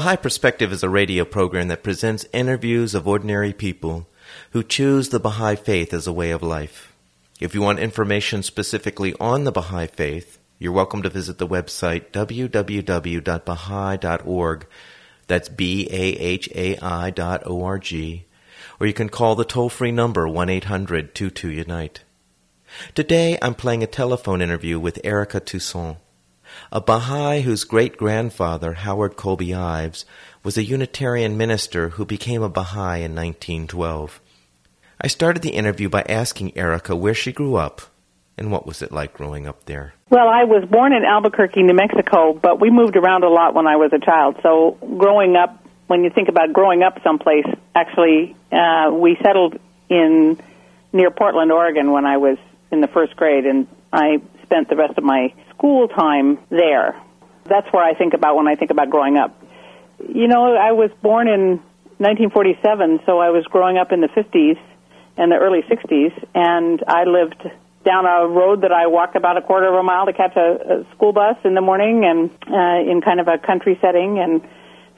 Baha'i Perspective is a radio program that presents interviews of ordinary people who choose the Baha'i faith as a way of life. If you want information specifically on the Baha'i faith, you're welcome to visit the website www.baha'i.org. That's B A H A I dot O R G. Or you can call the toll free number 1 800 22 Unite. Today I'm playing a telephone interview with Erica Toussaint a Baha'i whose great grandfather, Howard Colby Ives, was a Unitarian minister who became a Baha'i in 1912. I started the interview by asking Erica where she grew up and what was it like growing up there. Well, I was born in Albuquerque, New Mexico, but we moved around a lot when I was a child. So growing up, when you think about growing up someplace, actually, uh, we settled in near Portland, Oregon when I was in the first grade, and I spent the rest of my school time there. That's where I think about when I think about growing up. You know, I was born in 1947, so I was growing up in the 50s and the early 60s, and I lived down a road that I walked about a quarter of a mile to catch a, a school bus in the morning and uh, in kind of a country setting and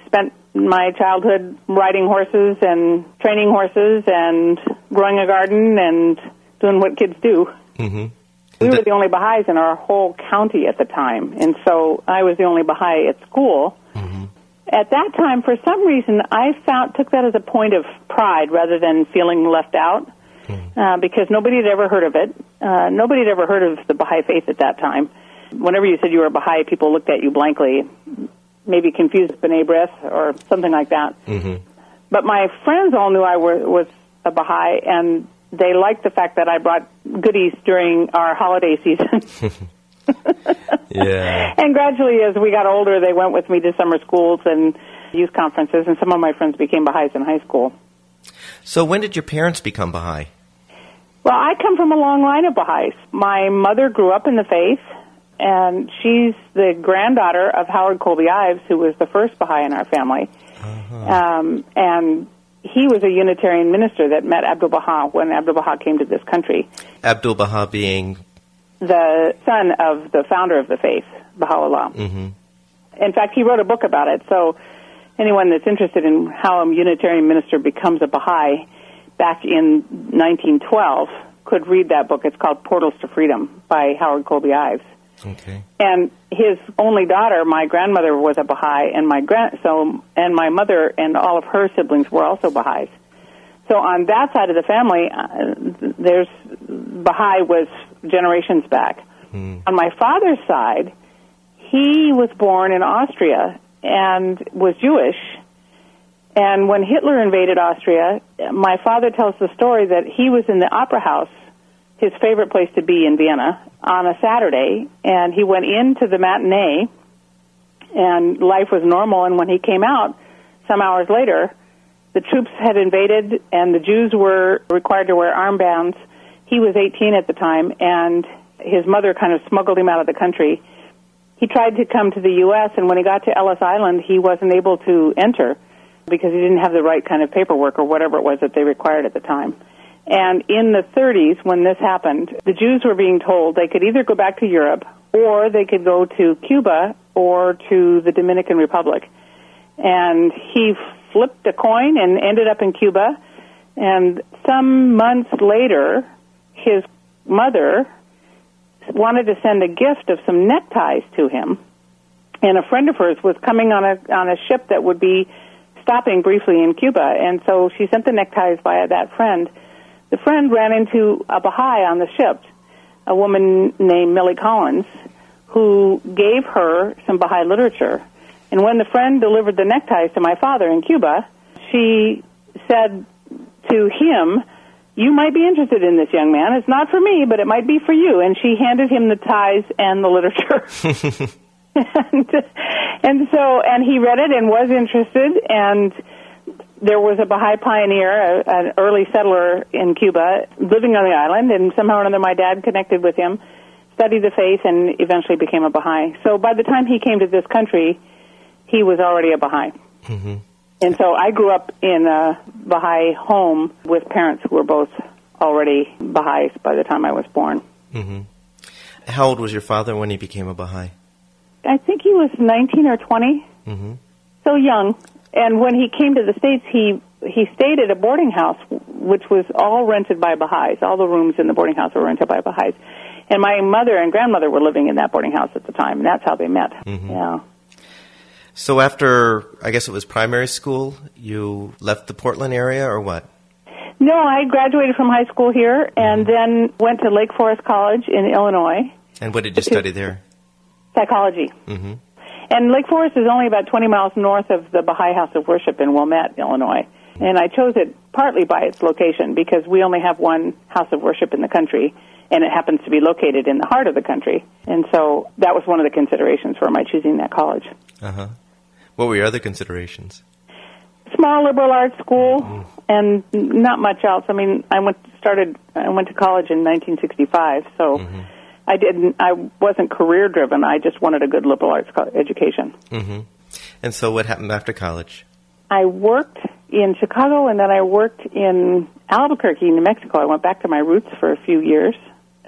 spent my childhood riding horses and training horses and growing a garden and doing what kids do. Mm-hmm. We were the only Baha'is in our whole county at the time, and so I was the only Baha'i at school. Mm-hmm. At that time, for some reason, I found took that as a point of pride rather than feeling left out, Mm-hmm. uh, because nobody had ever heard of it. Uh, nobody had ever heard of the Baha'i faith at that time. Whenever you said you were a Baha'i, people looked at you blankly, maybe confused B'nai B'rith or something like that. Mm-hmm. But my friends all knew I were, was a Baha'i, and they liked the fact that I brought goodies during our holiday season. Yeah. and gradually, as we got older, they went with me to summer schools and youth conferences, and some of my friends became Baha'is in high school. So when did your parents become Baha'i? Well, I come from a long line of Baha'is. My mother grew up in the faith, and she's the granddaughter of Howard Colby Ives, who was the first Baha'i in our family. Um, and he was a Unitarian minister that met Abdul Baha when Abdul Baha came to this country. Abdul Baha being. The son of the founder of the faith, Baha'u'llah. Mm-hmm. In fact, he wrote a book about it. So anyone that's interested in how a Unitarian minister becomes a Baha'i back in 1912 could read that book. It's called Portals to Freedom by Howard Colby Ives. Okay. And his only daughter, my grandmother, was a Baha'i, and my grand so and my mother and all of her siblings were also Baha'is. So on that side of the family, uh, there's Baha'i was generations back. Mm. On my father's side, he was born in Austria and was Jewish. And when Hitler invaded Austria, my father tells the story that he was in the opera house, his favorite place to be in Vienna, on a Saturday, and he went into the matinee, and life was normal. And when he came out, some hours later, the troops had invaded, and the Jews were required to wear armbands. He was 18 at the time, and his mother kind of smuggled him out of the country. He tried to come to the U.S., and when he got to Ellis Island, he wasn't able to enter because he didn't have the right kind of paperwork or whatever it was that they required at the time. And in the 30s, when this happened, the Jews were being told they could either go back to Europe or they could go to Cuba or to the Dominican Republic. And he flipped a coin and ended up in Cuba. And some months later, his mother wanted to send a gift of some neckties to him. And a friend of hers was coming on a on a ship that would be stopping briefly in Cuba, and so she sent the neckties via that friend. The friend ran into a Baha'i on the ship, a woman named Millie Collins, who gave her some Baha'i literature. And when the friend delivered the neckties to my father in Cuba, she said to him, You might be interested in this young man. It's not for me, but it might be for you. And she handed him the ties and the literature. and, and so, and he read it and was interested, and there was a Baha'i pioneer, a, an early settler in Cuba, living on the island, and somehow or another my dad connected with him, studied the faith, and eventually became a Baha'i. So by the time he came to this country, he was already a Baha'i. Mm-hmm. And so I grew up in a Baha'i home with parents who were both already Baha'is by the time I was born. Mm-hmm. How old was your father when he became a Baha'i? I think he was 19 or 20, Mm-hmm. so young. And when he came to the States, he he stayed at a boarding house, which was all rented by Baha'is. All the rooms in the boarding house were rented by Baha'is. And my mother and grandmother were living in that boarding house at the time, and that's how they met. Mhm. Yeah. So after, I guess it was primary school, you left the Portland area, or what? No, I graduated from high school here, and then went to Lake Forest College in Illinois, And what did you study there? psychology. Mm-hmm. And Lake Forest is only about 20 miles north of the Baha'i House of Worship in Wilmette, Illinois. And I chose it partly by its location because we only have one house of worship in the country, and it happens to be located in the heart of the country. And so that was one of the considerations for my choosing that college. Uh huh. What were your other considerations? Small liberal arts school, and not much else. I mean, I went started. I went to college in 1965, so I didn't. I wasn't career driven. I just wanted a good liberal arts education. Mm-hmm. And so what happened after college? I worked in Chicago and then I worked in Albuquerque, New Mexico. I went back to my roots for a few years,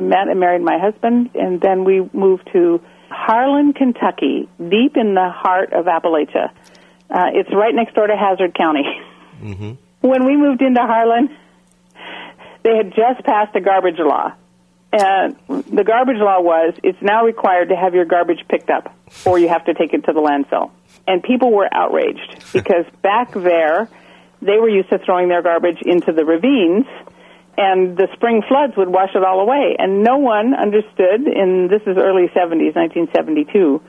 met and married my husband, and then we moved to Harlan, Kentucky, deep in the heart of Appalachia. Uh, it's right next door to Hazard County. Mm-hmm. when we moved into Harlan, they had just passed a garbage law. And the garbage law was it's now required to have your garbage picked up or you have to take it to the landfill. And people were outraged because back there, they were used to throwing their garbage into the ravines and the spring floods would wash it all away. And no one understood, in this is early 70s, 1972,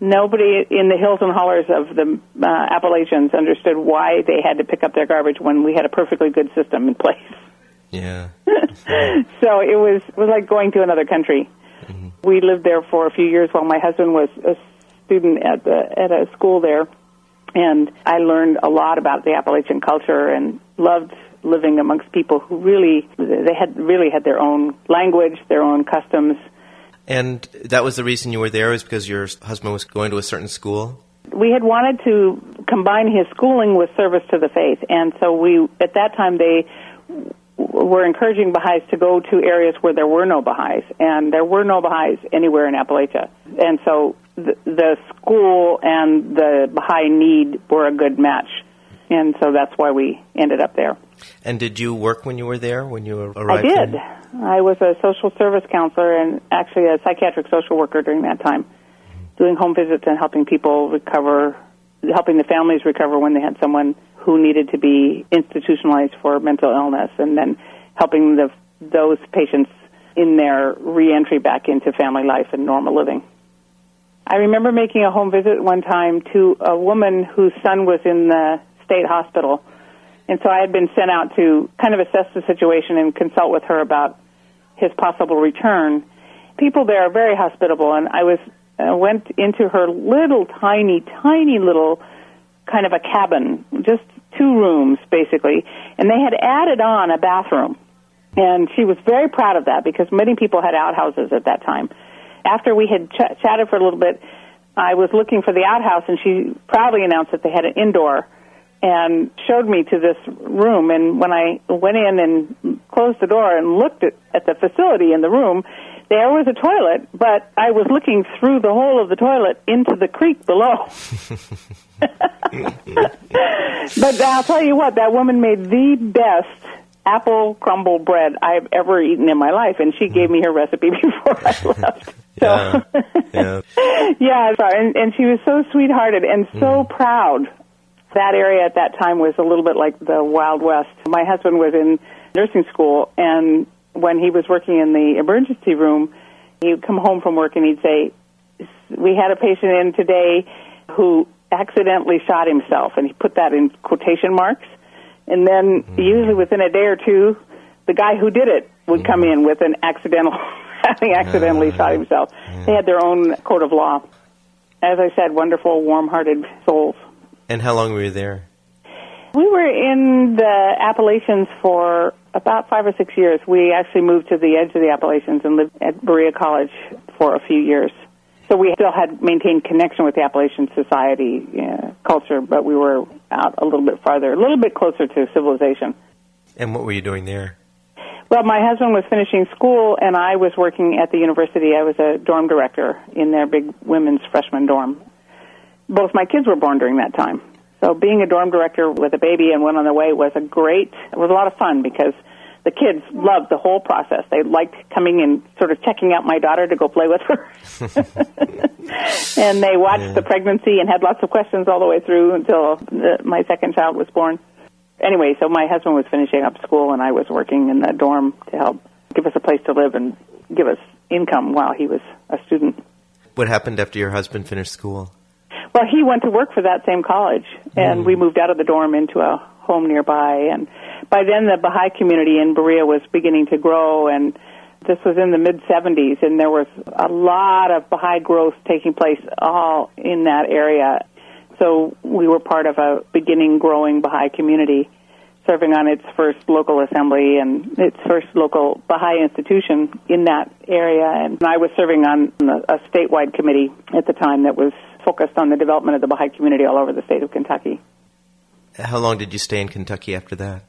nobody in the hills and hollers of the uh, Appalachians understood why they had to pick up their garbage when we had a perfectly good system in place. Yeah. so it was it was like going to another country. Mm-hmm. We lived there for a few years while my husband was a student at the at a school there, and I learned a lot about the Appalachian culture and loved living amongst people who really they had really had their own language, their own customs. And that was the reason you were there, is because your husband was going to a certain school? we had wanted to combine his schooling with service to the faith, and so we at that time they were encouraging Baha'is to go to areas where there were no Baha'is, and there were no Baha'is anywhere in Appalachia, and so the, the school and the Baha'i need were a good match, and so that's why we ended up there. And did you work when you were there, when you arrived? I did. I was a social service counselor and actually a psychiatric social worker during that time, doing home visits and helping people recover, helping the families recover when they had someone who needed to be institutionalized for mental illness, and then helping the those patients in their reentry back into family life and normal living. I remember making a home visit one time to a woman whose son was in the state hospital. And so I had been sent out to kind of assess the situation and consult with her about his possible return. People there are very hospitable, and I was uh, went into her little tiny, tiny little kind of a cabin, just two rooms basically, and they had added on a bathroom. And she was very proud of that because many people had outhouses at that time. After we had ch- chatted for a little bit, I was looking for the outhouse, and she proudly announced that they had an indoor and showed me to this room. And when I went in and closed the door and looked at, at the facility in the room, there was a toilet, but I was looking through the hole of the toilet into the creek below. but I'll tell you what, that woman made the best apple crumble bread I've ever eaten in my life, and she hmm. gave me her recipe before I left. Yeah. So, Yeah. yeah, sorry. And, and she was so sweethearted and so hmm. proud. That area at that time was a little bit like the Wild West. My husband was in nursing school, and when he was working in the emergency room, he would come home from work and he'd say, "We had a patient in today who accidentally shot himself," and he put that in quotation marks. And then mm-hmm. usually within a day or two, the guy who did it would come in with an accidental having accidentally shot himself. They had their own code of law. as I said, wonderful, warm-hearted souls. And how long were you there? We were in the Appalachians for about five or six years. We actually moved to the edge of the Appalachians and lived at Berea College for a few years. So we still had maintained connection with the Appalachian society uh, culture, but we were out a little bit farther, a little bit closer to civilization. And what were you doing there? Well, my husband was finishing school, and I was working at the university. I was a dorm director in their big women's freshman dorm. Both my kids were born during that time. So being a dorm director with a baby and one on the way was a great, it was a lot of fun because the kids loved the whole process. They liked coming and sort of checking out my daughter to go play with her. and they watched yeah. the pregnancy and had lots of questions all the way through until the, my second child was born. Anyway, so my husband was finishing up school and I was working in the dorm to help give us a place to live and give us income while he was a student. What happened after your husband finished school? Well, he went to work for that same college, and mm. we moved out of the dorm into a home nearby. And by then, the Baha'i community in Berea was beginning to grow, and this was in the mid 70s, and there was a lot of Baha'i growth taking place all in that area. So we were part of a beginning, growing Baha'i community, serving on its first local assembly and its first local Baha'i institution in that area. And I was serving on a statewide committee at the time that was focused on the development of the Baha'i community all over the state of Kentucky. How long did you stay in Kentucky after that?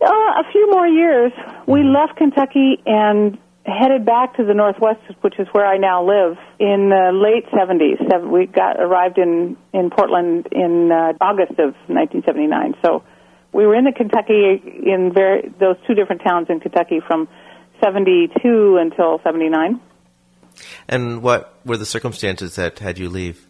Uh, a few more years. We mm-hmm. left Kentucky and headed back to the Northwest, which is where I now live, in the late 70s. We got arrived in, in Portland in uh, August of 1979. So we were in the Kentucky, in very, those two different towns in Kentucky from 72 until 79. And what were the circumstances that had you leave?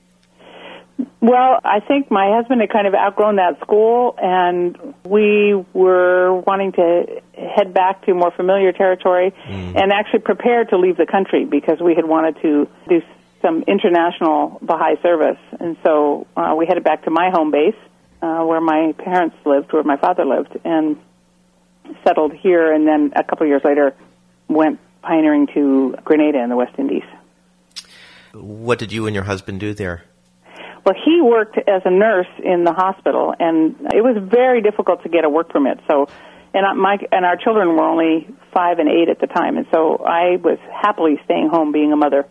Well, I think my husband had kind of outgrown that school, and we were wanting to head back to more familiar territory mm. and actually prepare to leave the country because we had wanted to do some international Baha'i service. And so uh, we headed back to my home base, uh, where my parents lived, where my father lived, and settled here. And then a couple of years later, went pioneering to Grenada in the West Indies. What did you and your husband do there? Well, he worked as a nurse in the hospital, and it was very difficult to get a work permit. So, and my and our children were only five and eight at the time, and so I was happily staying home, being a mother,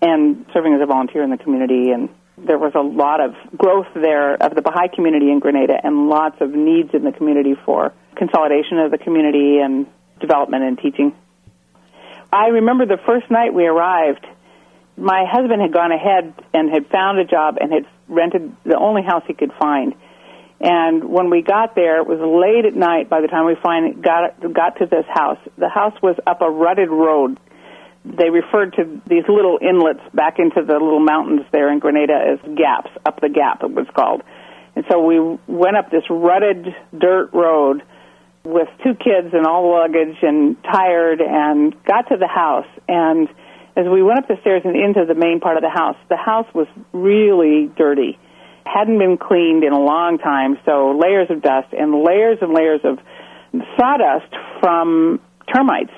and serving as a volunteer in the community. And there was a lot of growth there of the Baha'i community in Grenada, and lots of needs in the community for consolidation of the community and development and teaching. I remember the first night we arrived my husband had gone ahead and had found a job and had rented the only house he could find. And when we got there, it was late at night by the time we finally got got to this house. The house was up a rutted road. They referred to these little inlets back into the little mountains there in Grenada as gaps, up the gap it was called. And so we went up this rutted dirt road with two kids and all luggage and tired and got to the house and as we went up the stairs and into the main part of the house, the house was really dirty. Hadn't been cleaned in a long time, so layers of dust and layers and layers of sawdust from termites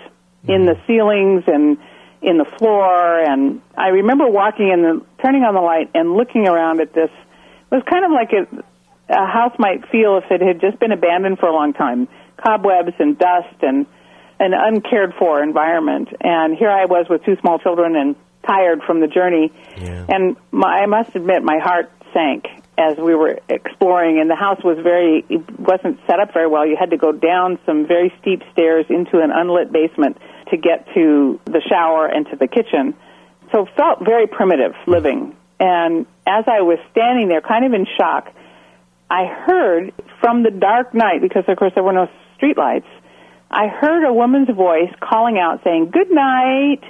in the ceilings and in the floor. And I remember walking in the, turning on the light and looking around at this. It was kind of like a, a house might feel if it had just been abandoned for a long time. Cobwebs and dust and an uncared for environment. And here I was with two small children and tired from the journey. Yeah. And my, I must admit, my heart sank as we were exploring. And the house was very, it wasn't set up very well. You had to go down some very steep stairs into an unlit basement to get to the shower and to the kitchen. So felt very primitive living. And as I was standing there, kind of in shock, I heard from the dark night, because of course there were no streetlights, I heard a woman's voice calling out saying, Good night.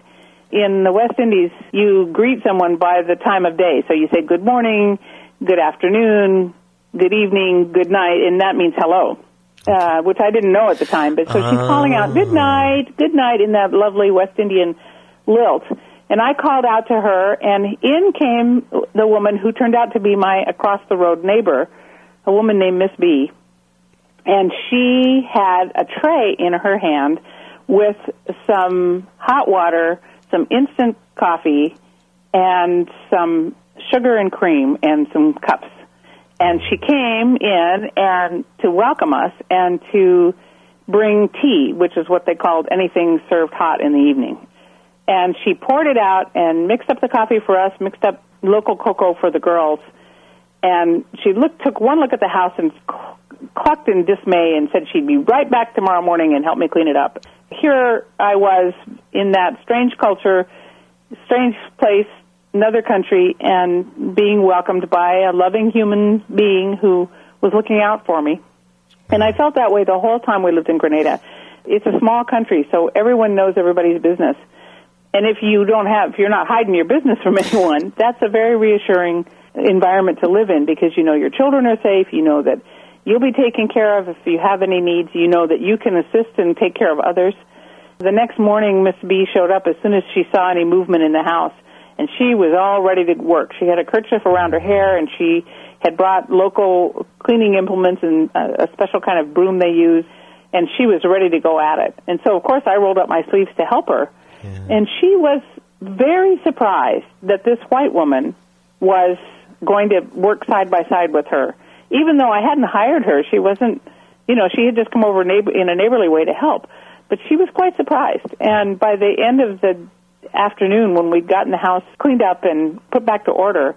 In the West Indies, you greet someone by the time of day. So you say good morning, good afternoon, good evening, good night, and that means hello. Uh, which I didn't know at the time, but so she's calling out, good night, good night, in that lovely West Indian lilt. And I called out to her, and in came the woman who turned out to be my across the road neighbor, a woman named Miss B and she had a tray in her hand with some hot water, some instant coffee, and some sugar and cream and some cups. And she came in and to welcome us and to bring tea, which is what they called anything served hot in the evening. And she poured it out and mixed up the coffee for us, mixed up local cocoa for the girls. And she looked, took one look at the house and clucked in dismay and said she'd be right back tomorrow morning and help me clean it up. Here I was in that strange culture, strange place, another country, and being welcomed by a loving human being who was looking out for me. And I felt that way the whole time we lived in Grenada. It's a small country, so everyone knows everybody's business. And if you don't have, if you're not hiding your business from anyone, that's a very reassuring environment to live in because you know your children are safe, you know that you'll be taken care of if you have any needs, you know that you can assist and take care of others. The next morning, Miss B showed up as soon as she saw any movement in the house, and she was all ready to work. She had a kerchief around her hair, and she had brought local cleaning implements and a, special kind of broom they use, and she was ready to go at it. And so, of course, I rolled up my sleeves to help her. Yeah. And she was very surprised that this white woman was going to work side by side with her. Even though I hadn't hired her, she wasn't, you know, she had just come over in a neighborly way to help. But she was quite surprised. And by the end of the afternoon, when we'd gotten the house cleaned up and put back to order,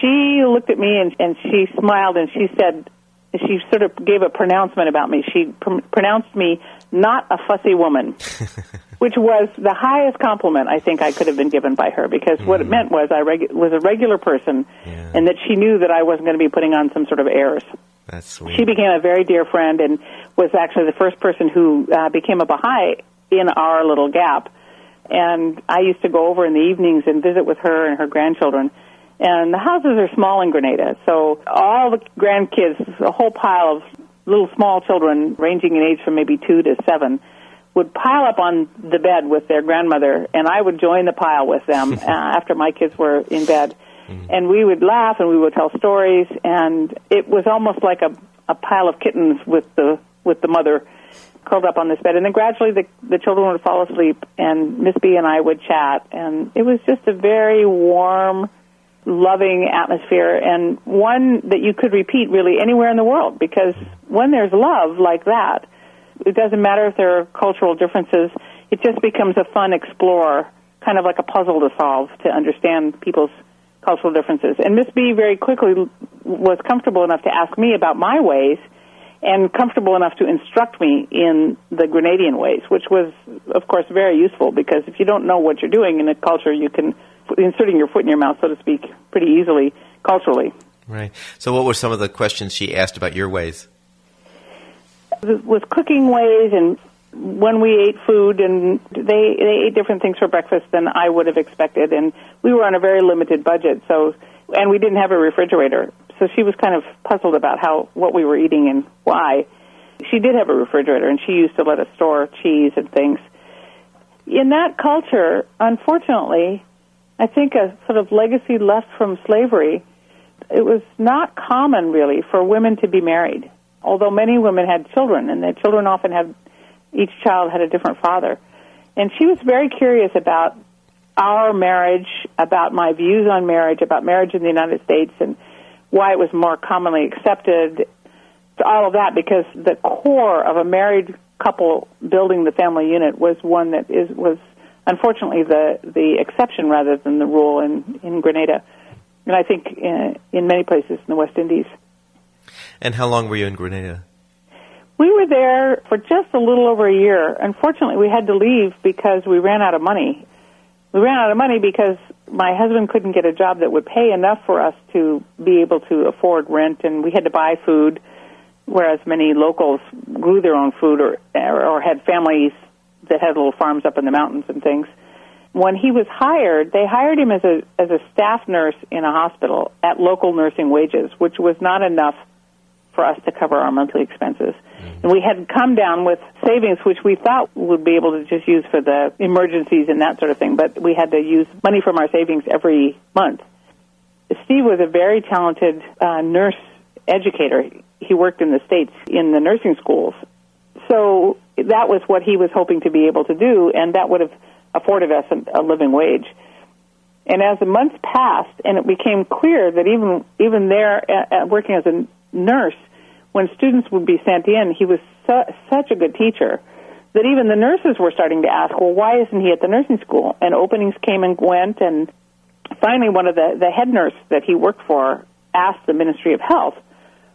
she looked at me and, and she smiled and she said, she sort of gave a pronouncement about me. She pr- pronounced me not a fussy woman, which was the highest compliment I think I could have been given by her because mm. what it hmm. meant was I regu- was a regular person yeah. and that she knew that I wasn't going to be putting on some sort of airs. That's sweet. She became a very dear friend and was actually the first person who uh, became a Baha'i in our little gap. And I used to go over in the evenings and visit with her and her grandchildren and the houses are small in Grenada, so all the grandkids, a whole pile of little small children ranging in age from maybe two to seven, would pile up on the bed with their grandmother, and I would join the pile with them uh, after my kids were in bed. Mm-hmm. And we would laugh and we would tell stories, and it was almost like a, a pile of kittens with the with the mother curled up on this bed. And then gradually the the children would fall asleep, and Miss B and I would chat, and it was just a very warm loving atmosphere and one that you could repeat really anywhere in the world because when there's love like that, it doesn't matter if there are cultural differences, it just becomes a fun explorer, kind of like a puzzle to solve to understand people's cultural differences. And Miss B very quickly was comfortable enough to ask me about my ways and comfortable enough to instruct me in the Grenadian ways, which was, of course, very useful because if you don't know what you're doing in a culture, you can inserting your foot in your mouth, so to speak, pretty easily culturally. Right. So, what were some of the questions she asked about your ways? With cooking ways and when we ate food and they they ate different things for breakfast than I would have expected. And we were on a very limited budget so and we didn't have a refrigerator. So she was kind of puzzled about how what we were eating and why. She did have a refrigerator and she used to let us store cheese and things. In that culture unfortunately I think a sort of legacy left from slavery. It was not common, really, for women to be married, although many women had children, and the children often had, each child had a different father. And she was very curious about our marriage, about my views on marriage, about marriage in the United States, and why it was more commonly accepted, all of that, because the core of a married couple building the family unit was one that is was unfortunately the the exception rather than the rule in in Grenada, and I think in, uh, in many places in the West Indies. And how long were you in Grenada? We were there for just a little over a year. Unfortunately, we had to leave because we ran out of money. We ran out of money because my husband couldn't get a job that would pay enough for us to be able to afford rent, and we had to buy food, whereas many locals grew their own food or or had families that had little farms up in the mountains and things. When he was hired, they hired him as a as a staff nurse in a hospital at local nursing wages, which was not enough for us to cover our monthly expenses. Mm-hmm. And we had come down with savings, which we thought would be able to just use for the emergencies and that sort of thing, but we had to use money from our savings every month. Steve was a very talented uh, nurse educator. He worked in the States in the nursing schools. So that was what he was hoping to be able to do, and that would have afforded us a, living wage. And as the months passed, and it became clear that even even there, uh, uh, working as a nurse, when students would be sent in, he was su- such a good teacher that even the nurses were starting to ask, well, why isn't he at the nursing school? And openings came and went, and finally, one of the the head nurse that he worked for asked the Ministry of Health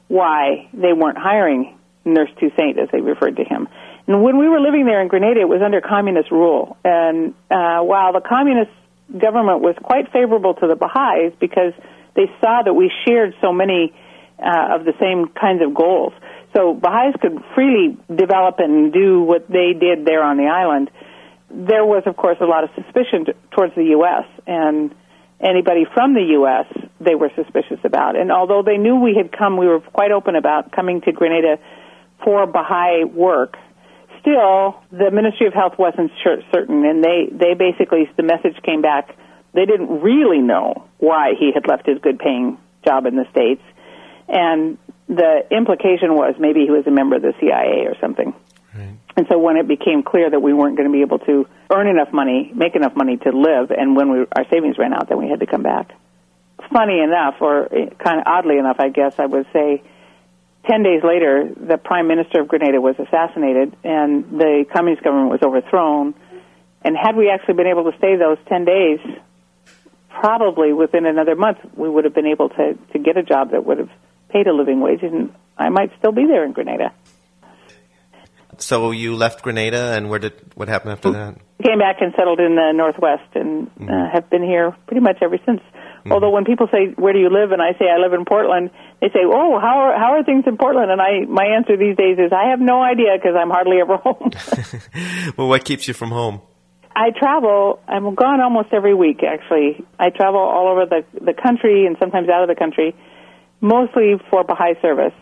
why they weren't hiring Nurse Toussaint, as they referred to him. And when we were living there in Grenada, it was under communist rule. And uh, while the communist government was quite favorable to the Baha'is because they saw that we shared so many uh, of the same kinds of goals. So Baha'is could freely develop and do what they did there on the island. There was, of course, a lot of suspicion t- towards the U.S. and anybody from the U.S. they were suspicious about. And although they knew we had come, we were quite open about coming to Grenada for Baha'i work. Still, the Ministry of Health wasn't sure, certain, and they, they basically, the message came back, they didn't really know why he had left his good paying job in the States. And the implication was maybe he was a member of the CIA or something. Right. And so when it became clear that we weren't going to be able to earn enough money, make enough money to live, and when we, our savings ran out, then we had to come back. Funny enough, or kind of oddly enough, I guess I would say, ten days later, the prime minister of Grenada was assassinated, and the communist government was overthrown. And had we actually been able to stay those ten days, probably within another month, we would have been able to to get a job that would have paid a living wage, and I might still be there in Grenada. So you left Grenada, and where did what happened after that? Came back and settled in the Northwest, and mm-hmm. uh, have been here pretty much ever since. Mm-hmm. Although when people say where do you live, and I say I live in Portland, they say, "Oh, how are how are things in Portland?" And I my answer these days is I have no idea because I'm hardly ever home. well, what keeps you from home? I travel. I'm gone almost every week. Actually, I travel all over the the country and sometimes out of the country, mostly for Baha'i service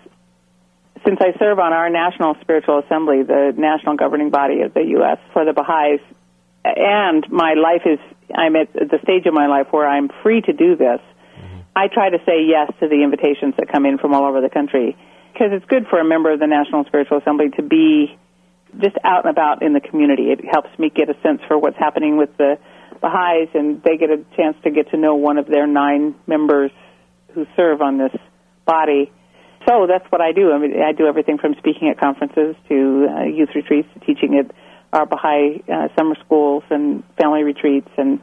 since I serve on our National Spiritual Assembly, the national governing body of the U.S. for the Baha'is, and my life is, I'm at the stage of my life where I'm free to do this. I try to say yes to the invitations that come in from all over the country because it's good for a member of the National Spiritual Assembly to be just out and about in the community. It helps me get a sense for what's happening with the Baha'is, and they get a chance to get to know one of their nine members who serve on this body so that's what I do. I mean, I do everything from speaking at conferences to uh, youth retreats to teaching at our Baha'i uh, summer schools and family retreats and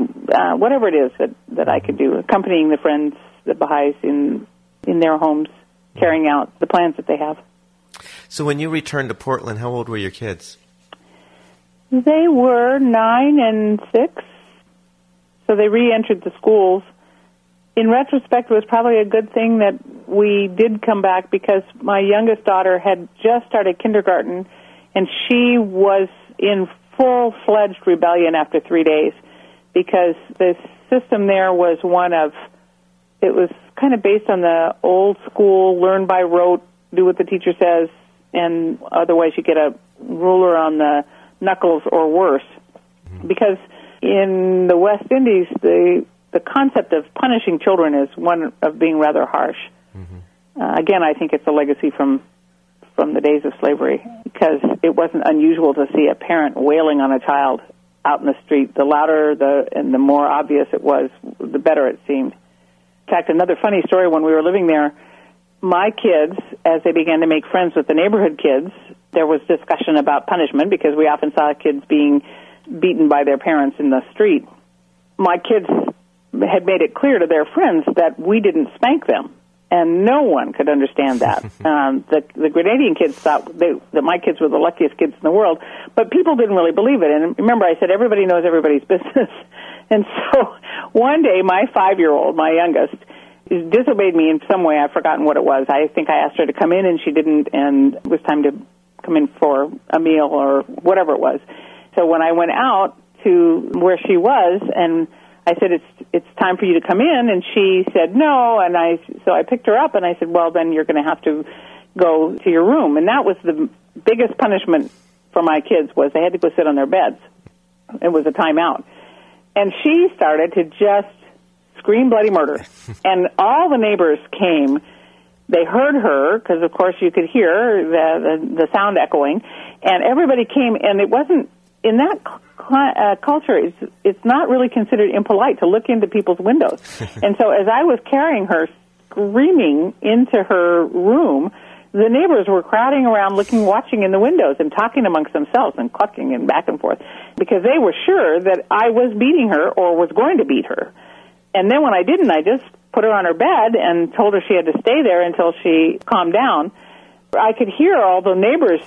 uh, whatever it is that that I could do, accompanying the friends, the Baha'is in in their homes, carrying out the plans that they have. So when you returned to Portland, how old were your kids? They were nine and six. So they re-entered the schools in retrospect, it was probably a good thing that we did come back because my youngest daughter had just started kindergarten and she was in full fledged rebellion after three days because the system there was one of, it was kind of based on the old school, learn by rote, do what the teacher says, and otherwise you get a ruler on the knuckles or worse. Mm-hmm. Because in the West Indies, the the concept of punishing children is one of being rather harsh. Mm-hmm. Uh, again, I think it's a legacy from from the days of slavery because it wasn't unusual to see a parent wailing on a child out in the street. The louder the and the more obvious it was, the better it seemed. In fact, another funny story when we were living there, my kids, as they began to make friends with the neighborhood kids, there was discussion about punishment because we often saw kids being beaten by their parents in the street. My kids had made it clear to their friends that we didn't spank them, and no one could understand that. um, the the Grenadian kids thought they, that my kids were the luckiest kids in the world, but people didn't really believe it. And remember, I said everybody knows everybody's business, and so one day my five year old, my youngest, disobeyed me in some way. I've forgotten what it was. I think I asked her to come in, and she didn't, and it was time to come in for a meal or whatever it was. So when I went out to where she was and I said, "It's it's time for you to come in," and she said, "No." And I so I picked her up and I said, "Well, then you're going to have to go to your room." And that was the biggest punishment for my kids was they had to go sit on their beds. It was a timeout, and she started to just scream bloody murder, and all the neighbors came. They heard her because, of course, you could hear the, the the sound echoing, and everybody came. And it wasn't in that uh, culture, it's it's not really considered impolite to look into people's windows. and so, as I was carrying her, screaming into her room, the neighbors were crowding around, looking, watching in the windows, and talking amongst themselves and clucking and back and forth because they were sure that I was beating her or was going to beat her. And then when I didn't, I just put her on her bed and told her she had to stay there until she calmed down. I could hear all the neighbors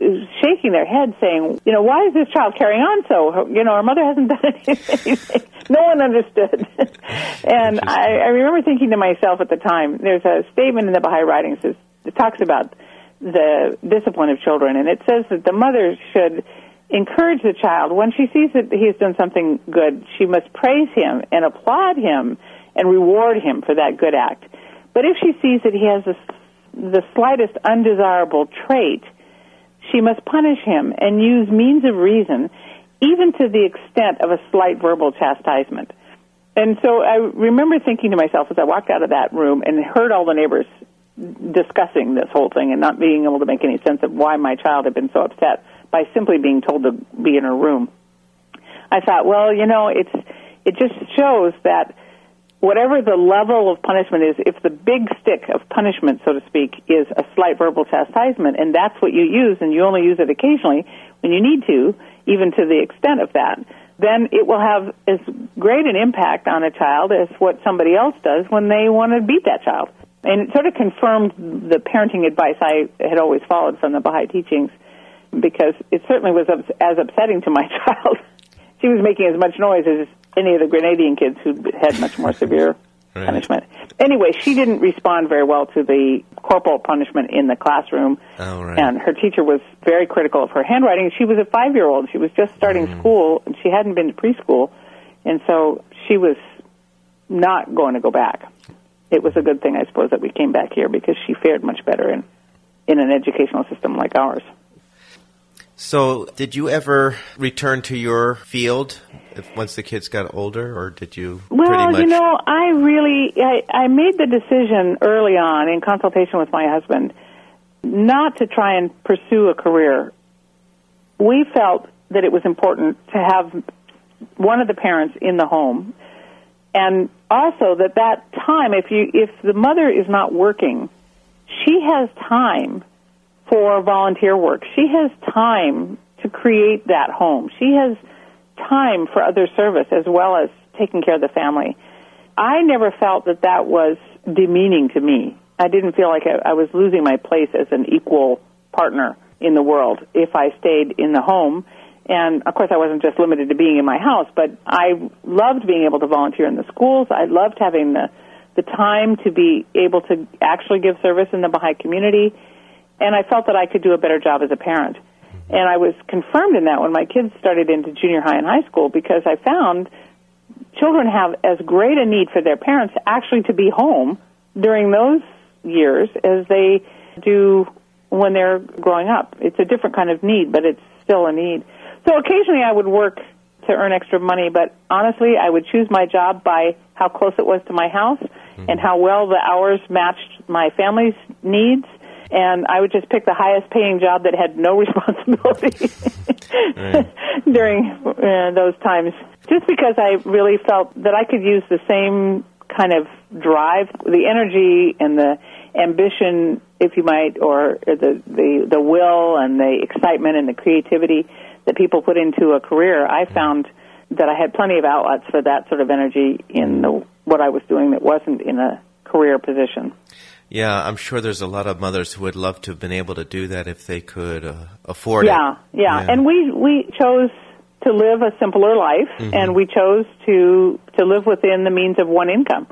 shaking their head saying, you know, why is this child carrying on so? You know, our mother hasn't done anything. no one understood. and I, I remember thinking to myself at the time, there's a statement in the Baha'i writings that, that talks about the discipline of children, and it says that the mother should encourage the child when she sees that he has done something good. She must praise him and applaud him and reward him for that good act. But if she sees that he has a, the slightest undesirable trait, she must punish him and use means of reason, even to the extent of a slight verbal chastisement. And so I remember thinking to myself as I walked out of that room and heard all the neighbors discussing this whole thing and not being able to make any sense of why my child had been so upset by simply being told to be in her room. I thought, well, you know, it's it just shows that whatever the level of punishment is, if the big stick of punishment, so to speak, is a slight verbal chastisement, and that's what you use, and you only use it occasionally when you need to, even to the extent of that, then it will have as great an impact on a child as what somebody else does when they want to beat that child. And it sort of confirmed the parenting advice I had always followed from the Baha'i teachings because it certainly was as upsetting to my child. she was making as much noise as any of the Grenadian kids who had much more severe right. punishment. Anyway, she didn't respond very well to the corporal punishment in the classroom, oh, right. and her teacher was very critical of her handwriting. She was a five-year-old; she was just starting mm. school, and she hadn't been to preschool, and so she was not going to go back. It was a good thing, I suppose, that we came back here because she fared much better in in an educational system like ours. So, did you ever return to your field once the kids got older, or did you? Well, you know, I really I, I made the decision early on in consultation with my husband not to try and pursue a career. We felt that it was important to have one of the parents in the home, and also that that time, if you if the mother is not working, she has time for volunteer work. She has time to create that home. She has time for other service as well as taking care of the family. I never felt that that was demeaning to me. I didn't feel like I, I was losing my place as an equal partner in the world if I stayed in the home. And of course, I wasn't just limited to being in my house, but I loved being able to volunteer in the schools. I loved having the the time to be able to actually give service in the Baha'i community and I felt that I could do a better job as a parent. And I was confirmed in that when my kids started into junior high and high school because I found children have as great a need for their parents actually to be home during those years as they do when they're growing up. It's a different kind of need, but it's still a need. So occasionally I would work to earn extra money, but honestly, I would choose my job by how close it was to my house mm-hmm. and how well the hours matched my family's needs and I would just pick the highest paying job that had no responsibility during uh, those times, just because I really felt that I could use the same kind of drive, the energy and the ambition, if you might, or the the the will and the excitement and the creativity that people put into a career. I found that I had plenty of outlets for that sort of energy in the, what I was doing that wasn't in a career position. Yeah, I'm sure there's a lot of mothers who would love to have been able to do that if they could uh, afford yeah, it. Yeah, yeah. And we we chose to live a simpler life, mm-hmm. and we chose to to live within the means of one income.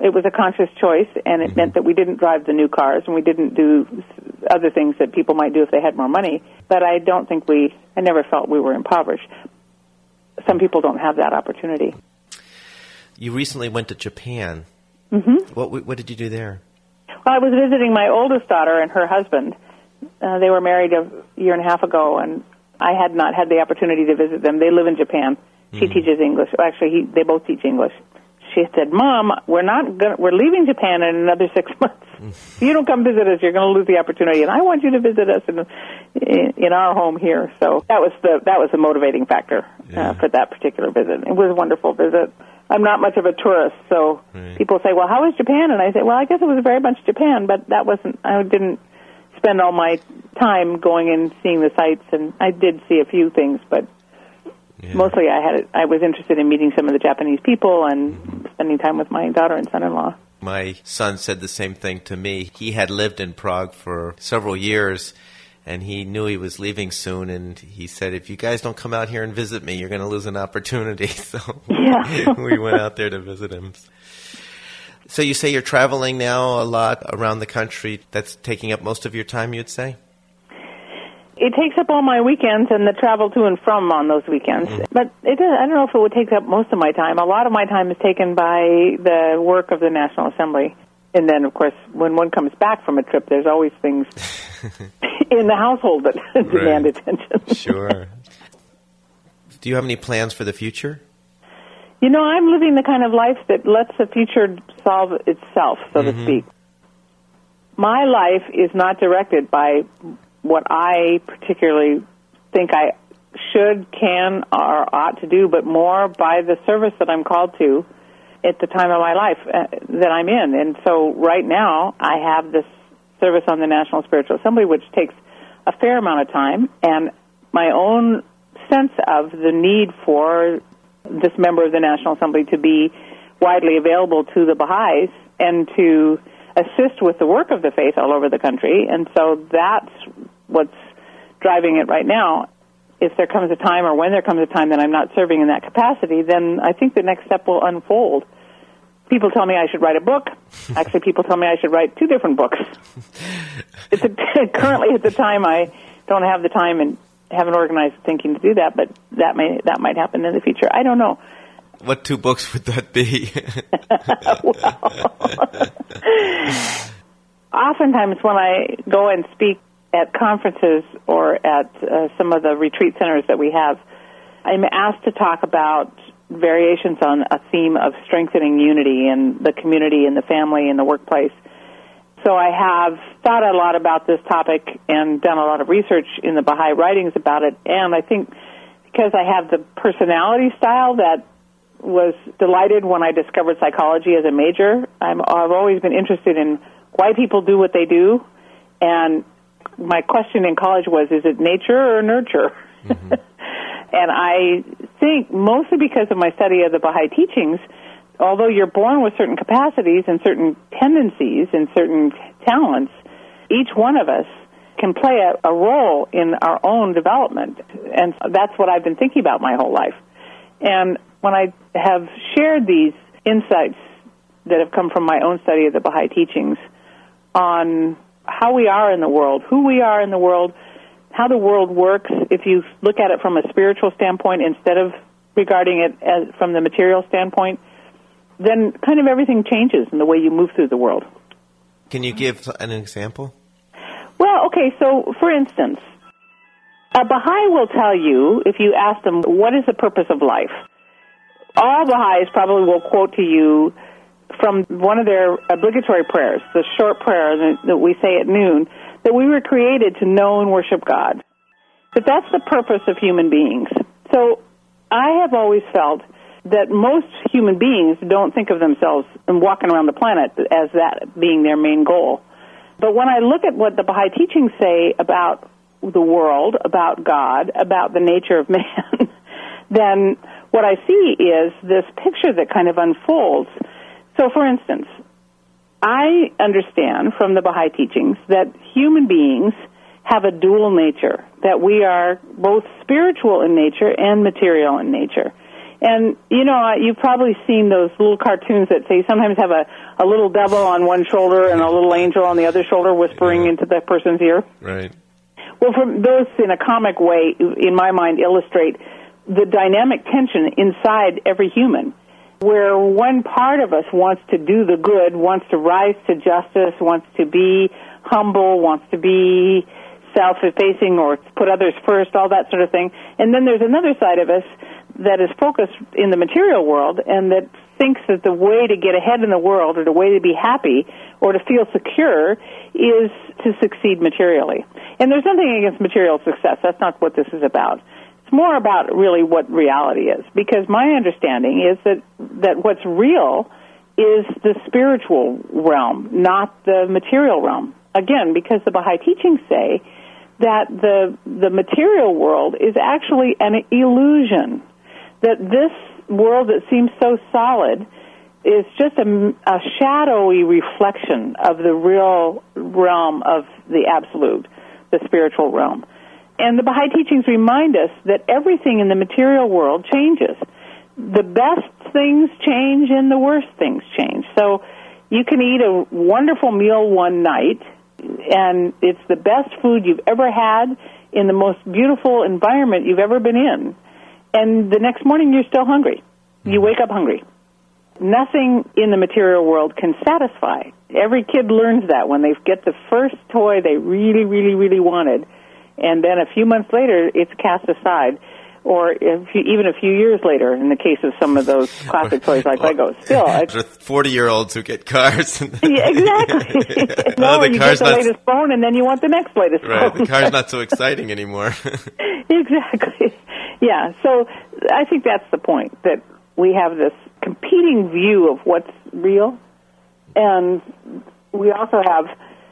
It was a conscious choice, and it mm-hmm. meant that we didn't drive the new cars, and we didn't do other things that people might do if they had more money. But I don't think we. I never felt we were impoverished. Some people don't have that opportunity. You recently went to Japan. Mm-hmm. What what did you do there? Well, I was visiting my oldest daughter and her husband. Uh, they were married a year and a half ago, and I had not had the opportunity to visit them. They live in Japan. She mm-hmm. teaches English. Actually, he, they both teach English. She said, "Mom, we're not going we're leaving Japan in another 6 months. if you don't come visit us, you're going to lose the opportunity and I want you to visit us in in our home here." So that was the that was the motivating factor Yeah. uh, for that particular visit. It was a wonderful visit. I'm not much of a tourist, so Right. people say, "Well, how was Japan?" And I say, "Well, I guess it was very much Japan, but that wasn't I didn't spend all my time going and seeing the sights and I did see a few things, but Yeah. mostly I had I was interested in meeting some of the Japanese people and spending time with my daughter and son-in-law. My son said the same thing to me. He had lived in Prague for several years and he knew he was leaving soon and he said if you guys don't come out here and visit me, you're going to lose an opportunity. So Yeah. we went out there to visit him. So you say you're traveling now a lot around the country. That's taking up most of your time, you'd say? It takes up all my weekends and the travel to and from on those weekends. Mm-hmm. But it does, I don't know if it would take up most of my time. A lot of my time is taken by the work of the National Assembly. And then, of course, when one comes back from a trip, there's always things in the household that demand attention. Sure. Do you have any plans for the future? You know, I'm living the kind of life that lets the future solve itself, so to mm-hmm. speak. My life is not directed by what I particularly think I should, can, or ought to do, but more by the service that I'm called to at the time of my life uh, that I'm in. And so right now, I have this service on the National Spiritual Assembly, which takes a fair amount of time, and my own sense of the need for this member of the National Assembly to be widely available to the Baha'is and to assist with the work of the faith all over the country. And so that's what's driving it right now. If there comes a time or when there comes a time that I'm not serving in that capacity, then I think the next step will unfold. People tell me I should write a book. Actually, people tell me I should write two different books. It's a, currently at the time I don't have the time and haven't organized thinking to do that, but that may that might happen in the future. I don't know. What two books would that be? Oftentimes, when I go and speak at conferences or at uh, some of the retreat centers that we have, I'm asked to talk about variations on a theme of strengthening unity in the community, in the family, in the workplace. So I have thought a lot about this topic and done a lot of research in the Baha'i writings about it. And I think because I have the personality style that was delighted when I discovered psychology as a major, I'm, I've always been interested in why people do what they do. And my question in college was, is it nature or nurture? Mm-hmm. and I think mostly because of my study of the Baha'i teachings, although you're born with certain capacities and certain tendencies and certain talents, each one of us can play a, a role in our own development. And that's what I've been thinking about my whole life. And when I have shared these insights that have come from my own study of the Baha'i teachings on how we are in the world, who we are in the world, how the world works, if you look at it from a spiritual standpoint instead of regarding it as from the material standpoint, then kind of everything changes in the way you move through the world. Can you give an example? Well, okay, so for instance, a Baha'i will tell you, if you ask them, what is the purpose of life? All Baha'is probably will quote to you from one of their obligatory prayers, the short prayer that, we say at noon, that we were created to know and worship God. But that's the purpose of human beings. So I have always felt that most human beings don't think of themselves and walking around the planet as that being their main goal. But when I look at what the Baha'i teachings say about the world, about God, about the nature of man, then what I see is this picture that kind of unfolds. So, for instance, I understand from the Baha'i teachings that human beings have a dual nature, that we are both spiritual in nature and material in nature. And you know, you've probably seen those little cartoons that say sometimes have a, a little devil on one shoulder and a little angel on the other shoulder whispering Yeah. into the person's ear. Right. Well, from those in a comic way, in my mind, illustrate the dynamic tension inside every human, where one part of us wants to do the good, wants to rise to justice, wants to be humble, wants to be self-effacing or put others first, all that sort of thing. And then there's another side of us that is focused in the material world and that thinks that the way to get ahead in the world or the way to be happy or to feel secure is to succeed materially. And there's nothing against material success. That's not what this is about. It's more about really what reality is. Because my understanding is that, that what's real is the spiritual realm, not the material realm. Again, because the Baha'i teachings say that the, the material world is actually an illusion. That this world that seems so solid is just a, a shadowy reflection of the real realm of the absolute, the spiritual realm. And the Baha'i teachings remind us that everything in the material world changes. The best things change and the worst things change. So you can eat a wonderful meal one night and it's the best food you've ever had in the most beautiful environment you've ever been in. And the next morning you're still hungry. You mm-hmm. wake up hungry. Nothing in the material world can satisfy. Every kid learns that when they get the first toy they really, really, really wanted, and then a few months later it's cast aside or if you, even a few years later, in the case of some of those classic toys like Lego. Still, there's forty-year-olds who get cars. yeah, exactly. no, oh, the you get the not... latest phone, and then you want the next latest right, phone. the car's not so exciting anymore. exactly. Yeah. So I think that's the point that we have this competing view of what's real, and we also have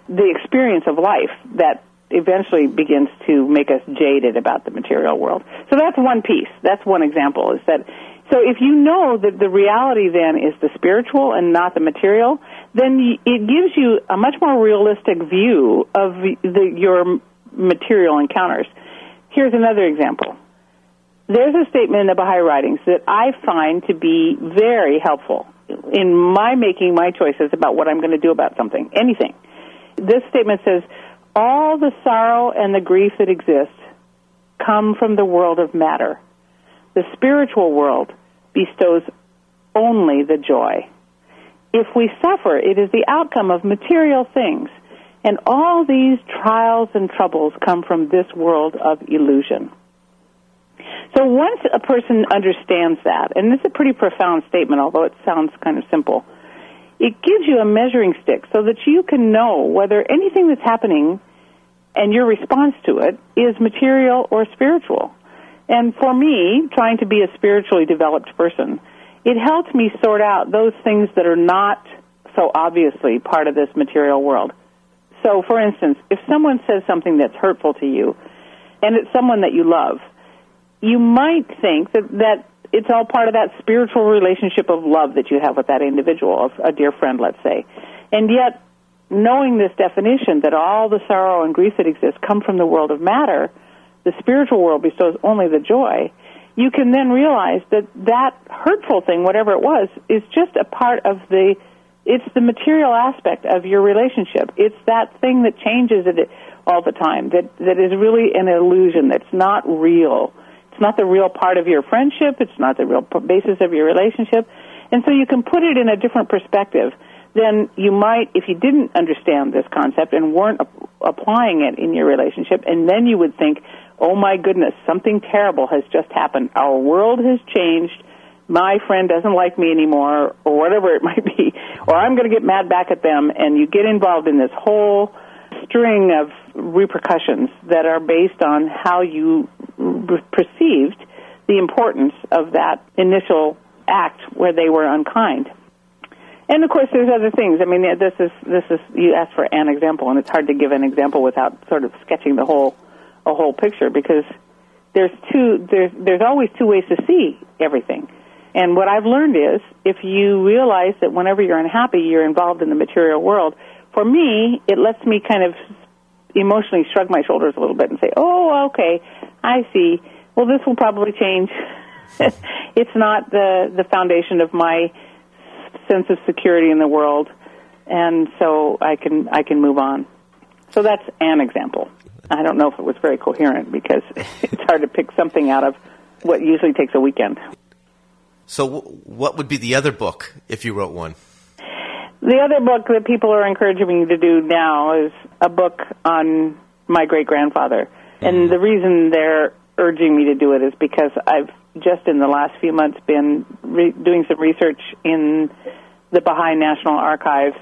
the experience of life that eventually begins to make us jaded about the material world. So that's one piece. That's one example is that so if you know that the reality then is the spiritual and not the material, then it gives you a much more realistic view of the, your material encounters. Here's another example. There's a statement in the Baha'i writings that I find to be very helpful in my making my choices about what I'm going to do about something, anything. This statement says, all the sorrow and the grief that exists come from the world of matter. The spiritual world bestows only the joy. If we suffer, it is the outcome of material things, and all these trials and troubles come from this world of illusion. So once a person understands that, and this is a pretty profound statement, although it sounds kind of simple, it gives you a measuring stick so that you can know whether anything that's happening and your response to it is material or spiritual. And for me, trying to be a spiritually developed person, it helps me sort out those things that are not so obviously part of this material world. So, for instance, if someone says something that's hurtful to you, and it's someone that you love, you might think that, that it's all part of that spiritual relationship of love that you have with that individual, a dear friend, let's say. And yet, knowing this definition that all the sorrow and grief that exists come from the world of matter, the spiritual world bestows only the joy, you can then realize that that hurtful thing, whatever it was, is just a part of the, it's the material aspect of your relationship. It's that thing that changes it all the time, that, that is really an illusion, that's not real. It's not the real part of your friendship, it's not the real basis of your relationship. And so you can put it in a different perspective then you might, if you didn't understand this concept and weren't applying it in your relationship, and then you would think, oh my goodness, something terrible has just happened. Our world has changed. My friend doesn't like me anymore, or whatever it might be, or I'm going to get mad back at them, and you get involved in this whole string of repercussions that are based on how you perceived the importance of that initial act where they were unkind. And of course, there's other things. I mean, this is this is you asked for an example, and it's hard to give an example without sort of sketching the whole a whole picture because there's two there's there's always two ways to see everything. And what I've learned is if you realize that whenever you're unhappy, you're involved in the material world. For me, it lets me kind of emotionally shrug my shoulders a little bit and say, "Oh, okay, I see. Well, this will probably change." it's not the the foundation of my sense of security in the world, and so I can I can move on. So that's an example. I don't know if it was very coherent because it's hard to pick something out of what usually takes a weekend. So, what would be the other book if you wrote one? The other book that people are encouraging me to do now is a book on my great grandfather. Mm-hmm. And the reason they're urging me to do it is because I've just in the last few months been re- doing some research in the Baha'i National Archives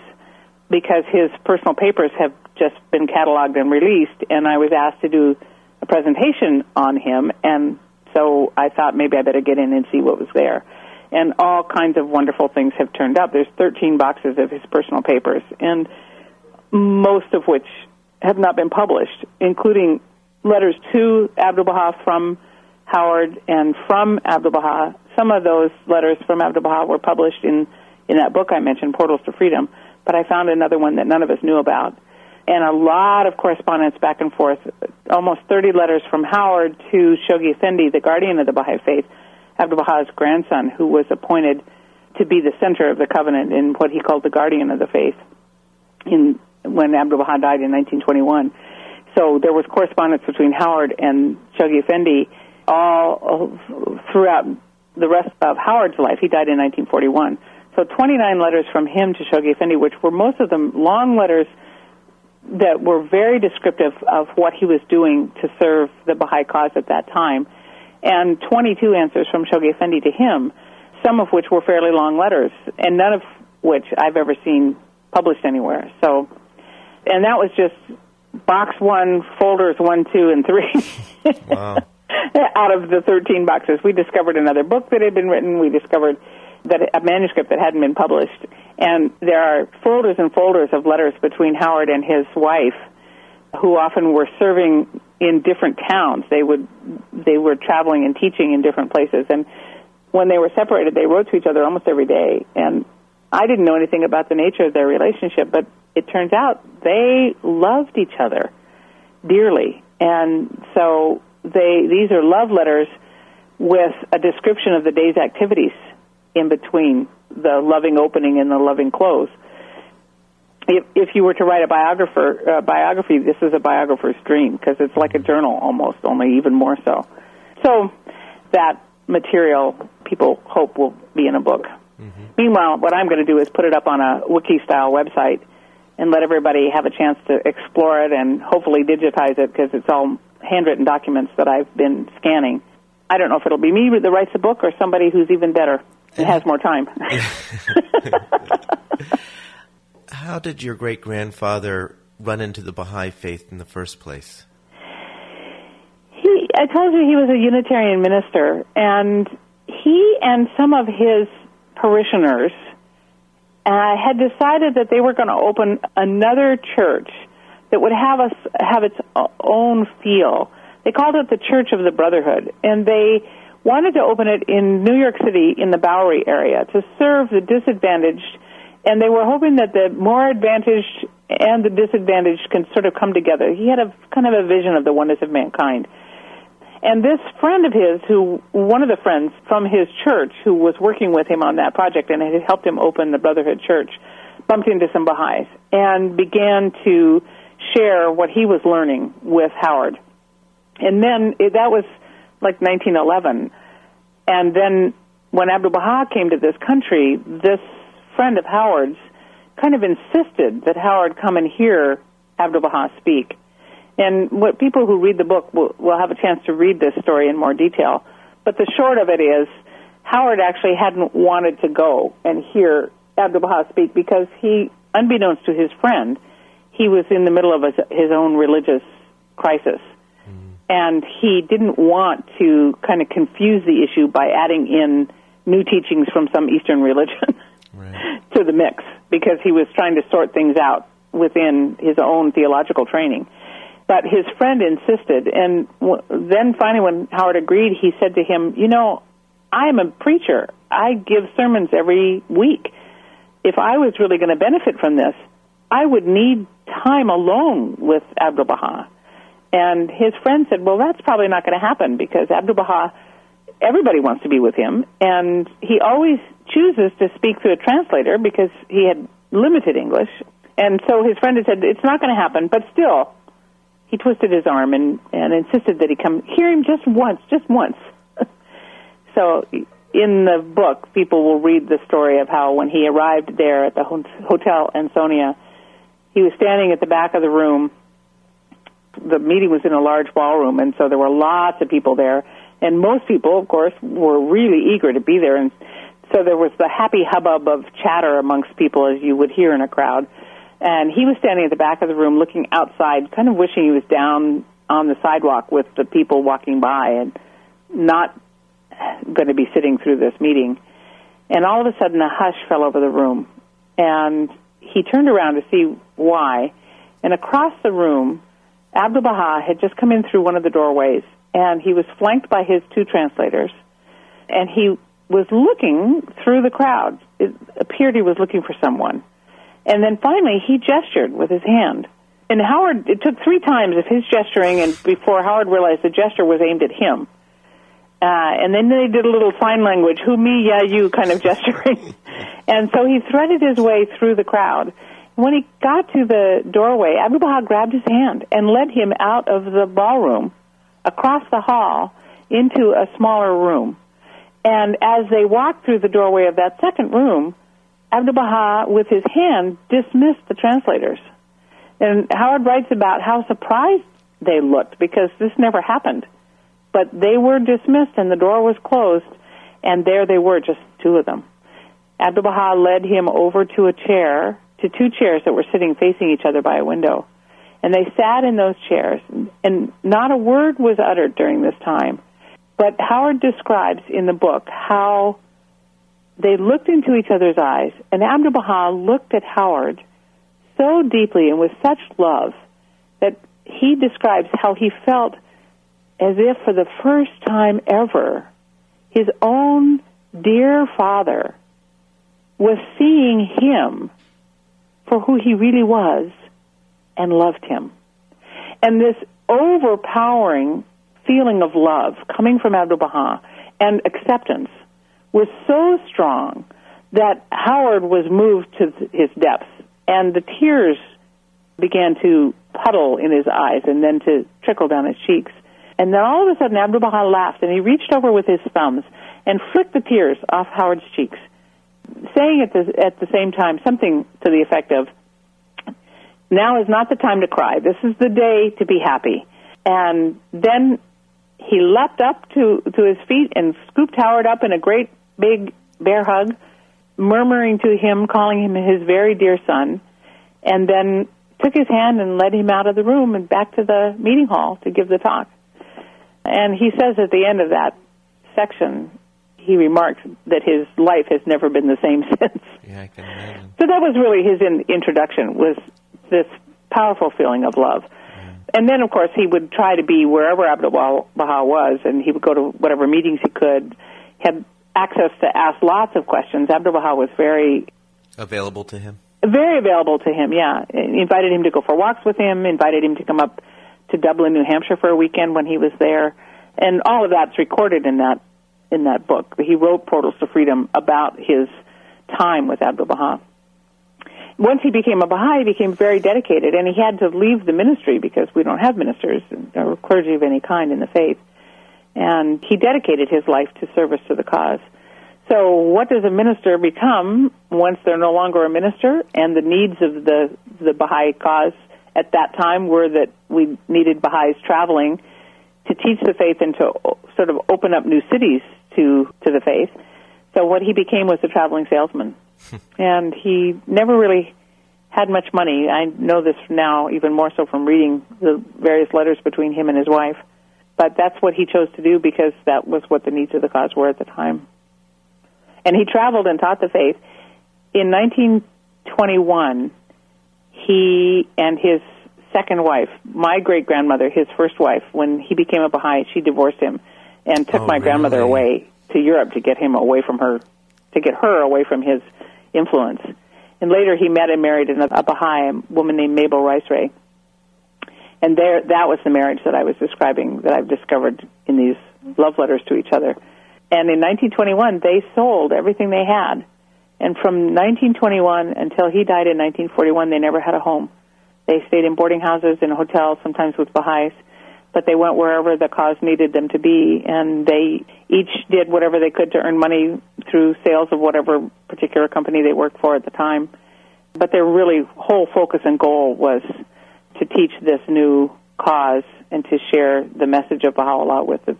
because his personal papers have just been cataloged and released, and I was asked to do a presentation on him, and so I thought maybe I better get in and see what was there. And all kinds of wonderful things have turned up. There's 13 boxes of his personal papers, and most of which have not been published, including letters to Abdu'l Baha from Howard and from Abdu'l Baha. Some of those letters from Abdu'l Baha were published in, in that book I mentioned, Portals to Freedom, but I found another one that none of us knew about. And a lot of correspondence back and forth, almost 30 letters from Howard to Shoghi Effendi, the guardian of the Baha'i faith, Abdu'l Baha's grandson, who was appointed to be the center of the covenant in what he called the guardian of the faith in when Abdu'l Baha died in 1921. So there was correspondence between Howard and Shoghi Effendi all throughout the rest of Howard's life. He died in 1941. So 29 letters from him to Shoghi Effendi, which were most of them long letters that were very descriptive of what he was doing to serve the Baha'i cause at that time, and 22 answers from Shoghi Effendi to him, some of which were fairly long letters, and none of which I've ever seen published anywhere. So, and that was just box one, folders one, two, and three. Wow. Out of the 13 boxes, we discovered another book that had been written. We discovered that a manuscript that hadn't been published, and there are folders and folders of letters between Howard and his wife, who often were serving in different towns. They would they were traveling and teaching in different places, and when they were separated, they wrote to each other almost every day. And I didn't know anything about the nature of their relationship, but it turns out they loved each other dearly, and so they these are love letters with a description of the day's activities in between the loving opening and the loving close. If, if you were to write a biographer uh, biography, this is a biographer's dream because it's like a journal almost, only even more so. So that material people hope will be in a book. Mm-hmm. Meanwhile, what I'm going to do is put it up on a wiki style website and let everybody have a chance to explore it and hopefully digitize it because it's all handwritten documents that I've been scanning. I don't know if it'll be me that writes the book or somebody who's even better and has more time. How did your great grandfather run into the Baha'i faith in the first place? He, I told you he was a Unitarian minister, and he and some of his parishioners uh, had decided that they were going to open another church that would have us have its own feel. They called it the Church of the Brotherhood, and they wanted to open it in New York City in the Bowery area to serve the disadvantaged, and they were hoping that the more advantaged and the disadvantaged can sort of come together. He had a kind of a vision of the oneness of mankind. And this friend of his, who one of the friends from his church, who was working with him on that project and had helped him open the Brotherhood Church, bumped into some Baha'is and began to share what he was learning with Howard. And then it, that was like 1911. And then when Abdu'l Baha came to this country, this friend of Howard's kind of insisted that Howard come and hear Abdu'l Baha speak. And what people who read the book will, will have a chance to read this story in more detail. But the short of it is, Howard actually hadn't wanted to go and hear Abdu'l Baha speak because he, unbeknownst to his friend, he was in the middle of his, his own religious crisis mm-hmm. and he didn't want to kind of confuse the issue by adding in new teachings from some Eastern religion right. to the mix because he was trying to sort things out within his own theological training. But his friend insisted, and w- then finally, when Howard agreed, he said to him, "You know, I am a preacher. I give sermons every week. If I was really going to benefit from this, I would need time alone with Abdu'l Baha." And his friend said, well, that's probably not going to happen because Abdu'l Baha, everybody wants to be with him, and he always chooses to speak through a translator because he had limited English. And so his friend had said, it's not going to happen, but still, he twisted his arm and, and insisted that he come hear him just once, just once. so in the book, people will read the story of how when he arrived there at the Hotel Ansonia, he was standing at the back of the room the meeting was in a large ballroom, and so there were lots of people there. And most people, of course, were really eager to be there. And so there was the happy hubbub of chatter amongst people as you would hear in a crowd. And he was standing at the back of the room looking outside, kind of wishing he was down on the sidewalk with the people walking by and not going to be sitting through this meeting. And all of a sudden, a hush fell over the room. And he turned around to see why. And across the room, Abdu'l Baha had just come in through one of the doorways, and he was flanked by his two translators. And he was looking through the crowd. It appeared he was looking for someone. And then finally, he gestured with his hand. And Howard, it took three times of his gesturing, and before Howard realized the gesture was aimed at him. Uh, and then they did a little sign language, who, me, yeah, you kind of gesturing. and so he threaded his way through the crowd. When he got to the doorway, Abdu'l Baha grabbed his hand and led him out of the ballroom, across the hall, into a smaller room. And as they walked through the doorway of that second room, Abdu'l Baha, with his hand, dismissed the translators. And Howard writes about how surprised they looked because this never happened. But they were dismissed and the door was closed, and there they were, just two of them. Abdu'l Baha led him over to a chair to two chairs that were sitting facing each other by a window. And they sat in those chairs, and not a word was uttered during this time. But Howard describes in the book how they looked into each other's eyes, and Abdu'l Baha looked at Howard so deeply and with such love that he describes how he felt as if for the first time ever his own dear father was seeing him for who he really was and loved him. And this overpowering feeling of love coming from Abdu'l Baha and acceptance was so strong that Howard was moved to his depths and the tears began to puddle in his eyes and then to trickle down his cheeks. And then all of a sudden Abdu'l Baha laughed and he reached over with his thumbs and flicked the tears off Howard's cheeks saying at the at the same time something to the effect of, "Now is not the time to cry. This is the day to be happy." And then he leapt up to to his feet and scooped Howard up in a great big bear hug, murmuring to him, calling him his very dear son, and then took his hand and led him out of the room and back to the meeting hall to give the talk. And he says at the end of that section, he remarks that his life has never been the same since. Yeah, I can imagine. So that was really his in- introduction was this powerful feeling of love. And then, of course, he would try to be wherever Abdu'l Baha was, and he would go to whatever meetings he could. Had access to ask lots of questions. Abdu'l Baha was very available to him. Very available to him. Yeah, invited him to go for walks with him. Invited him to come up to Dublin, New Hampshire, for a weekend when he was there, and all of that's recorded in that in that book. He wrote Portals to Freedom about his time with Abdu'l Baha. Once he became a Baha'i, he became very dedicated, and he had to leave the ministry because we don't have ministers or clergy of any kind in the faith. And he dedicated his life to service to the cause. So, what does a minister become once they're no longer a minister? And the needs of the the Baha'i cause at that time were that we needed Baha'is traveling to teach the faith and to sort of open up new cities to to the faith. So what he became was a traveling salesman, and he never really had much money. I know this now even more so from reading the various letters between him and his wife. But that's what he chose to do because that was what the needs of the cause were at the time. And he traveled and taught the faith. In 1921, he and his second wife, my great grandmother, his first wife, when he became a Baha'i, she divorced him and took oh, my grandmother away to Europe to get him away from her, to get her away from his influence. And later he met and married a Baha'i woman named Mabel Rice Wray. And there, that was the marriage that I was describing that I've discovered in these love letters to each other. And in 1921, they sold everything they had. And from 1921 until he died in 1941, they never had a home. They stayed in boarding houses, in hotels, sometimes with Baha'is but they went wherever the cause needed them to be, and they each did whatever they could to earn money through sales of whatever particular company they worked for at the time. But their really whole focus and goal was to teach this new cause and to share the message of Baha'u'llah with the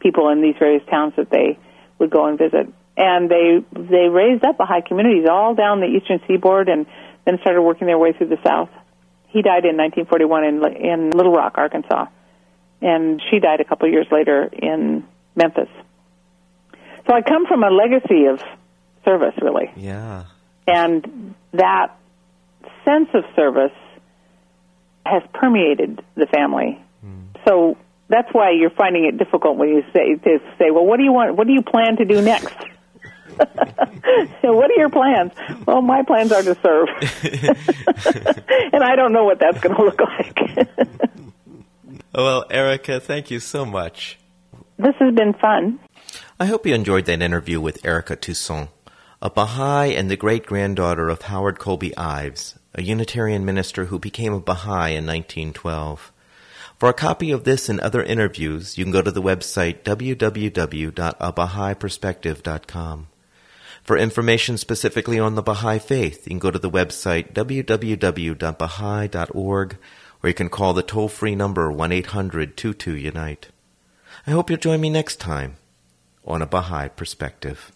people in these various towns that they would go and visit. And they they raised up Baha'i communities all down the eastern seaboard, and then started working their way through the south. He died in 1941 in in Little Rock, Arkansas, and she died a couple of years later in Memphis. So I come from a legacy of service, really. Yeah. And that sense of service has permeated the family. Mm. So that's why you're finding it difficult when you say to say, "Well, what do you want? What do you plan to do next?" so what are your plans? Well, my plans are to serve, and I don't know what that's going to look like. well, Erica, thank you so much. This has been fun. I hope you enjoyed that interview with Erica Toussaint, a Baha'i and the great granddaughter of Howard Colby Ives, a Unitarian minister who became a Baha'i in 1912. For a copy of this and other interviews, you can go to the website www.abahaiperspective.com. For information specifically on the Baha'i Faith, you can go to the website www.baha'i.org or you can call the toll free number 1 800 22 Unite. I hope you'll join me next time on a Baha'i Perspective.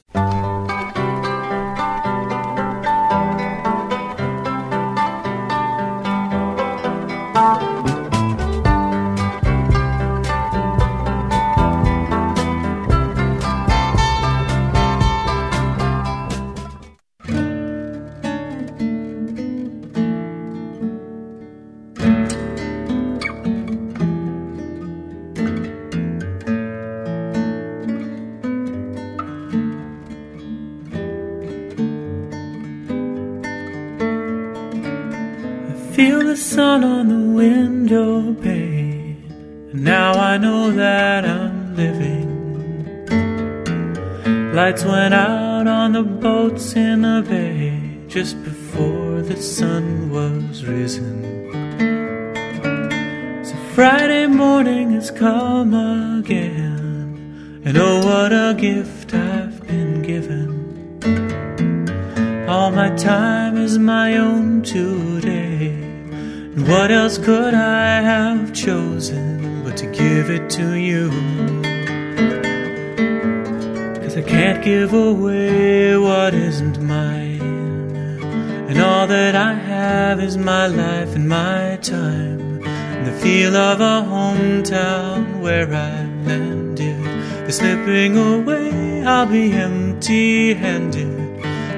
And all that I have is my life and my time. And the feel of a hometown where I landed. The slipping away, I'll be empty handed.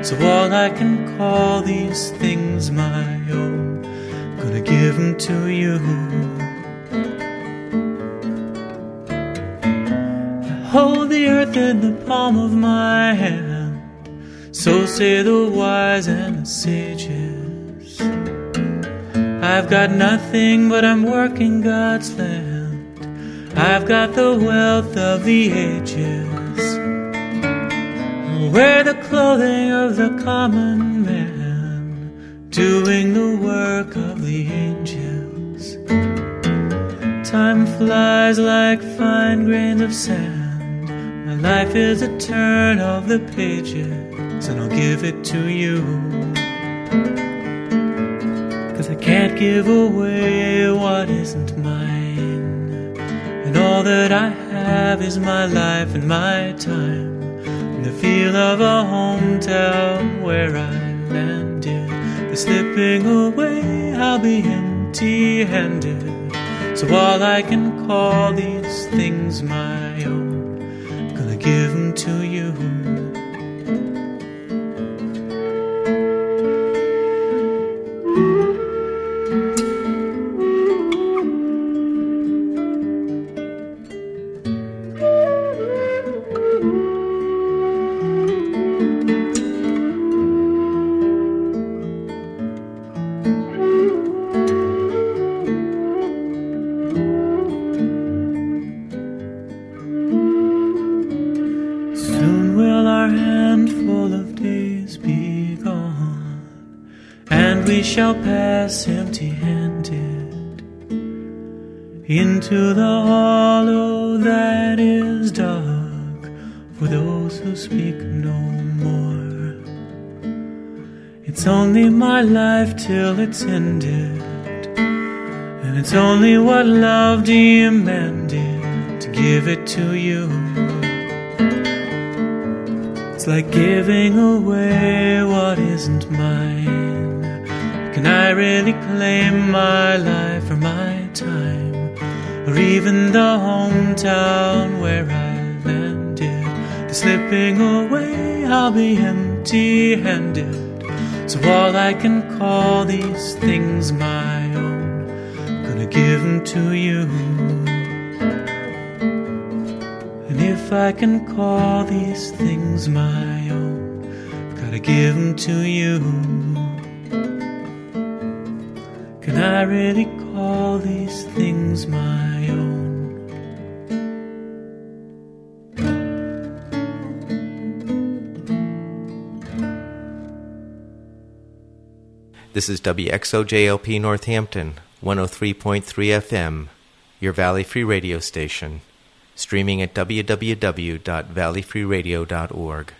So all I can call these things my own gonna give them to you. I hold the earth in the palm of my hand, so say the wise and the sages. I've got nothing, but I'm working God's land. I've got the wealth of the ages. Wear the clothing of the common man doing the work of the angels. Time flies like fine grains of sand. My life is a turn of the pages, and I'll give it to you. Cause I can't give away what isn't mine. And all that I have is my life and my time. And the feel of a hometown where I landed The slipping away, I'll be empty handed. So all I can call these things my own, gonna give them to you. Shall pass empty handed into the hollow that is dark for those who speak no more. It's only my life till it's ended, and it's only what love demanded to give it to you. It's like giving away what isn't mine. Can I really claim my life or my time? Or even the hometown where I landed? The slipping away, I'll be empty handed. So all I can call these things my own, I'm gonna give them to you. And if I can call these things my own, I've gotta give them to you. I really call these things my own? This is WXOJLP Northampton, 103.3 FM, your Valley Free Radio station, streaming at www.valleyfreeradio.org.